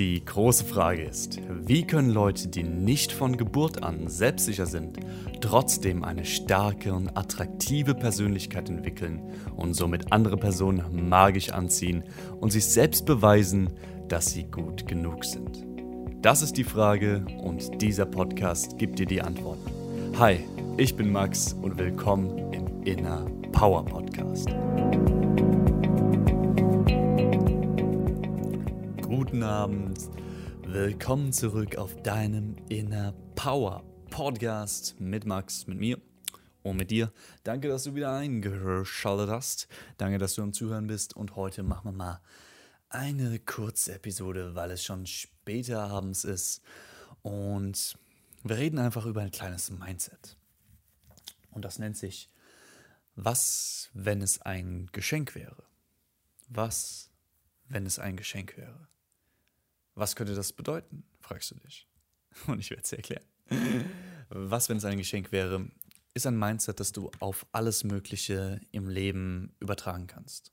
Die große Frage ist, wie können Leute, die nicht von Geburt an selbstsicher sind, trotzdem eine starke und attraktive Persönlichkeit entwickeln und somit andere Personen magisch anziehen und sich selbst beweisen, dass sie gut genug sind? Das ist die Frage und dieser Podcast gibt dir die Antworten. Hi, ich bin Max und willkommen im Inner Power Podcast. Guten Abend, willkommen zurück auf deinem Inner Power Podcast mit Max, mit mir und mit dir. Danke, dass du wieder eingeschaltet hast. Danke, dass du am Zuhören bist. Und heute machen wir mal eine kurze Episode, weil es schon später abends ist. Und wir reden einfach über ein kleines Mindset. Und das nennt sich, was, wenn es ein Geschenk wäre? Was, wenn es ein Geschenk wäre? Was könnte das bedeuten, fragst du dich. Und ich werde es dir erklären. Was, wenn es ein Geschenk wäre, ist ein Mindset, das du auf alles Mögliche im Leben übertragen kannst.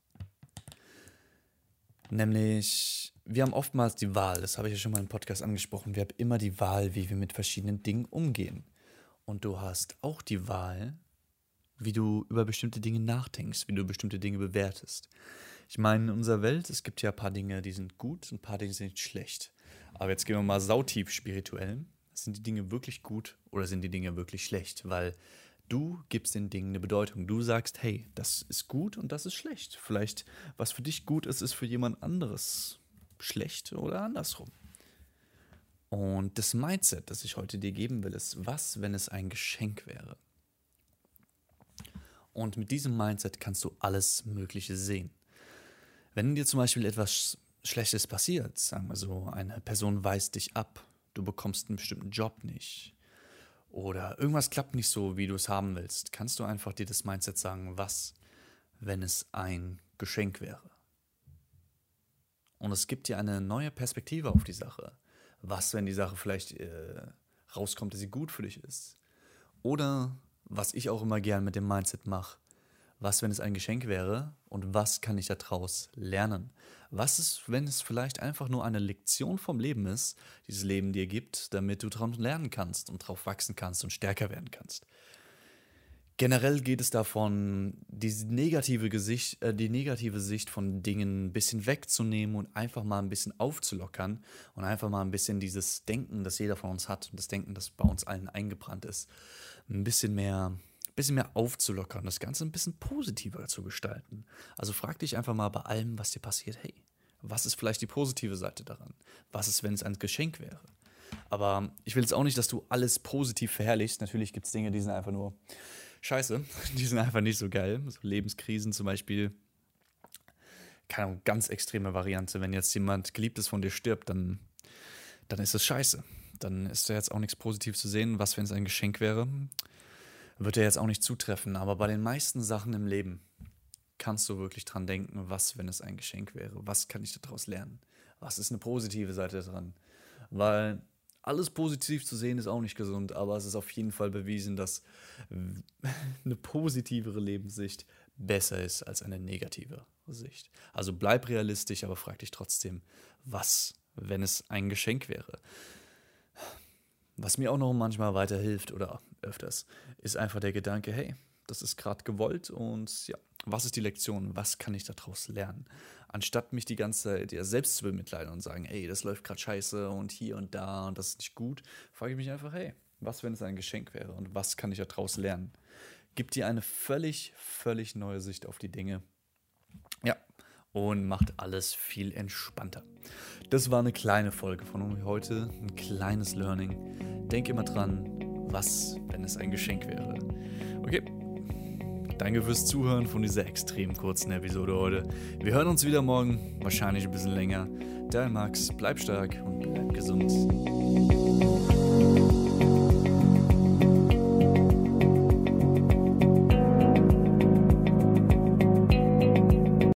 Nämlich, wir haben oftmals die Wahl, das habe ich ja schon mal im Podcast angesprochen, wir haben immer die Wahl, wie wir mit verschiedenen Dingen umgehen. Und du hast auch die Wahl, wie du über bestimmte Dinge nachdenkst, wie du bestimmte Dinge bewertest. Ich meine, in unserer Welt, es gibt ja ein paar Dinge, die sind gut, ein paar Dinge sind schlecht. Aber jetzt gehen wir mal sautief spirituell. Sind die Dinge wirklich gut oder sind die Dinge wirklich schlecht? Weil du gibst den Dingen eine Bedeutung. Du sagst, hey, das ist gut und das ist schlecht. Vielleicht, was für dich gut ist, ist für jemand anderes schlecht oder andersrum. Und das Mindset, das ich heute dir geben will, ist, was, wenn es ein Geschenk wäre? Und mit diesem Mindset kannst du alles Mögliche sehen. Wenn dir zum Beispiel etwas Schlechtes passiert, sagen wir so, eine Person weist dich ab, du bekommst einen bestimmten Job nicht oder irgendwas klappt nicht so, wie du es haben willst, kannst du einfach dir das Mindset sagen, was, wenn es ein Geschenk wäre? Und es gibt dir eine neue Perspektive auf die Sache. Was, wenn die Sache vielleicht äh, rauskommt, dass sie gut für dich ist? Oder was ich auch immer gern mit dem Mindset mache, was, wenn es ein Geschenk wäre und was kann ich daraus lernen? Was ist, wenn es vielleicht einfach nur eine Lektion vom Leben ist, dieses Leben dir gibt, damit du daran lernen kannst und darauf wachsen kannst und stärker werden kannst? Generell geht es davon, die negative, Gesicht, äh, die negative Sicht von Dingen ein bisschen wegzunehmen und einfach mal ein bisschen aufzulockern und einfach mal ein bisschen dieses Denken, das jeder von uns hat und das Denken, das bei uns allen eingebrannt ist, ein bisschen mehr bisschen mehr aufzulockern, das Ganze ein bisschen positiver zu gestalten. Also frag dich einfach mal bei allem, was dir passiert, hey, was ist vielleicht die positive Seite daran? Was ist, wenn es ein Geschenk wäre? Aber ich will jetzt auch nicht, dass du alles positiv verherrlichst. Natürlich gibt es Dinge, die sind einfach nur scheiße. Die sind einfach nicht so geil. So Lebenskrisen zum Beispiel. Keine ganz extreme Variante. Wenn jetzt jemand Geliebtes von dir stirbt, dann, dann ist es scheiße. Dann ist da jetzt auch nichts positiv zu sehen. Was, wenn es ein Geschenk wäre? Wird er jetzt auch nicht zutreffen, aber bei den meisten Sachen im Leben kannst du wirklich dran denken, was, wenn es ein Geschenk wäre? Was kann ich daraus lernen? Was ist eine positive Seite daran? Weil alles positiv zu sehen ist auch nicht gesund, aber es ist auf jeden Fall bewiesen, dass eine positivere Lebenssicht besser ist als eine negative Sicht. Also bleib realistisch, aber frag dich trotzdem, was, wenn es ein Geschenk wäre? Was mir auch noch manchmal weiterhilft oder öfters, ist einfach der Gedanke, hey, das ist gerade gewollt und ja, was ist die Lektion? Was kann ich daraus lernen? Anstatt mich die ganze Zeit ja selbst zu bemitleiden und sagen, ey, das läuft gerade scheiße und hier und da und das ist nicht gut, frage ich mich einfach, hey, was, wenn es ein Geschenk wäre und was kann ich daraus lernen? Gibt dir eine völlig, völlig neue Sicht auf die Dinge. Ja, und macht alles viel entspannter. Das war eine kleine Folge von heute, ein kleines Learning. Denk immer dran, was, wenn es ein Geschenk wäre. Okay, danke fürs Zuhören von dieser extrem kurzen Episode heute. Wir hören uns wieder morgen, wahrscheinlich ein bisschen länger. Dein Max, bleib stark und bleib gesund.